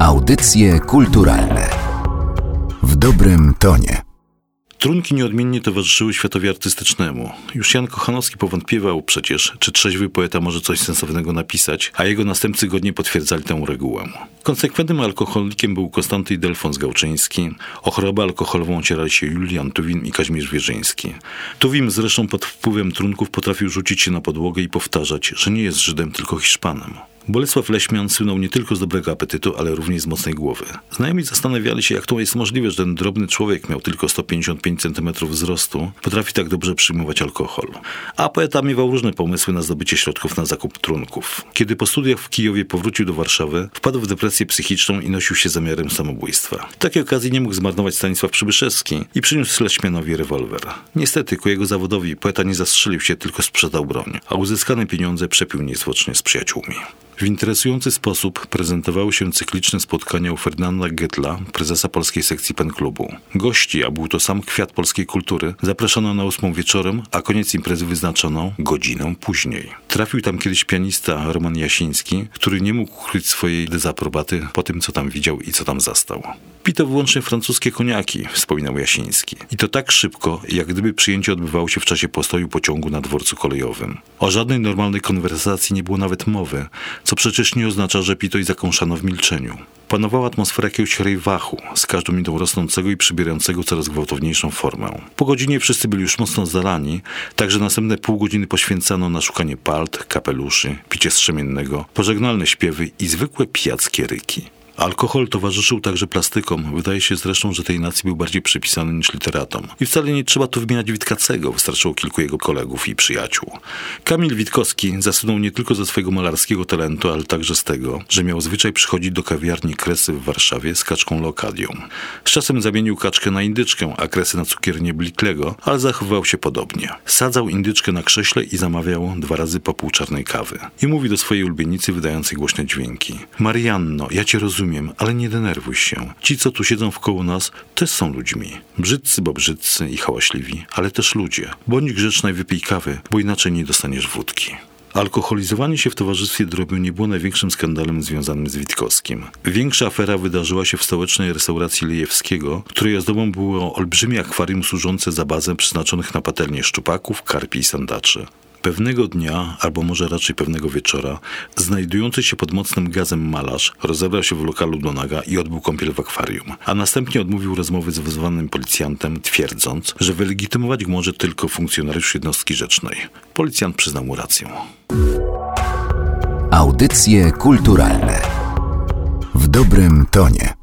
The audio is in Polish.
Audycje kulturalne w dobrym tonie. Trunki nieodmiennie towarzyszyły światowi artystycznemu. Już Jan Kochanowski powątpiewał przecież, czy trzeźwy poeta może coś sensownego napisać, a jego następcy godnie potwierdzali tę regułę. Konsekwentnym alkoholikiem był Konstanty Delfons Gałczyński. O chorobę alkoholową ocierali się Julian Tuwim i Kazimierz Wierzyński. Tuwim zresztą pod wpływem trunków potrafił rzucić się na podłogę i powtarzać, że nie jest Żydem, tylko Hiszpanem. Bolesław Leśmian słynął nie tylko z dobrego apetytu, ale również z mocnej głowy. Znajomi zastanawiali się, jak to jest możliwe, że ten drobny człowiek miał tylko 155 cm wzrostu, potrafi tak dobrze przyjmować alkohol. A poeta miewał różne pomysły na zdobycie środków na zakup trunków. Kiedy po studiach w Kijowie powrócił do Warszawy, wpadł w depresję psychiczną i nosił się zamiarem samobójstwa. W takiej okazji nie mógł zmarnować Stanisław Przybyszewski i przyniósł Leśmianowi rewolwer. Niestety, ku jego zawodowi poeta nie zastrzelił się, tylko sprzedał broń, a uzyskane pieniądze przepił niezwłocznie z przyjaciółmi. W interesujący sposób prezentowały się cykliczne spotkania u Ferdynanda Getla, prezesa polskiej sekcji pen klubu. Gości, a był to sam kwiat polskiej kultury, zapraszano na ósmą wieczorem, a koniec imprezy wyznaczono godzinę później. Trafił tam kiedyś pianista Roman Jasiński, który nie mógł ukryć swojej dezaprobaty po tym, co tam widział i co tam zastał. Pito wyłącznie francuskie koniaki, wspominał Jasiński. I to tak szybko, jak gdyby przyjęcie odbywało się w czasie postoju pociągu na dworcu kolejowym. O żadnej normalnej konwersacji nie było nawet mowy, co przecież nie oznacza, że pito i zakąszano w milczeniu. Panowała atmosfera jakiegoś rejwachu, z każdą minutą rosnącego i przybierającego coraz gwałtowniejszą formę. Po godzinie wszyscy byli już mocno zalani, także następne pół godziny poświęcano na szukanie palt, kapeluszy, picie strzemiennego, pożegnalne śpiewy i zwykłe pijackie ryki. Alkohol towarzyszył także plastykom. Wydaje się zresztą, że tej nacji był bardziej przypisany niż literatom. I wcale nie trzeba tu wymieniać Witkacego, wystarczyło kilku jego kolegów i przyjaciół. Kamil Witkowski zasłynął nie tylko ze swojego malarskiego talentu, ale także z tego, że miał zwyczaj przychodzić do kawiarni Kresy w Warszawie z kaczką lokadią. Z czasem zamienił kaczkę na indyczkę, a Kresy na cukiernię Bliklego, ale zachowywał się podobnie. Sadzał indyczkę na krześle i zamawiał dwa razy po pół czarnej kawy. I mówi do swojej ulubienicy wydającej głośne dźwięki. Marianno, ja cię rozumiem, rozumiem, ale nie denerwuj się. Ci, co tu siedzą wkoło nas, też są ludźmi. Brzydcy, bo brzydcy i hałaśliwi, ale też ludzie. Bądź grzeczna i wypij kawy, bo inaczej nie dostaniesz wódki. Alkoholizowanie się w towarzystwie drobiu nie było największym skandalem związanym z Witkowskim. Większa afera wydarzyła się w stołecznej restauracji Lejewskiego, której ozdobą było olbrzymie akwarium służące za bazę przeznaczonych na patelnię szczupaków, karpi i sandaczy. Pewnego dnia, albo może raczej pewnego wieczora, znajdujący się pod mocnym gazem malarz rozebrał się w lokalu do naga i odbył kąpiel w akwarium, a następnie odmówił rozmowy z wezwanym policjantem, twierdząc, że wylegitymować go może tylko funkcjonariusz jednostki rzecznej. Policjant przyznał mu rację. Audycje kulturalne w dobrym tonie.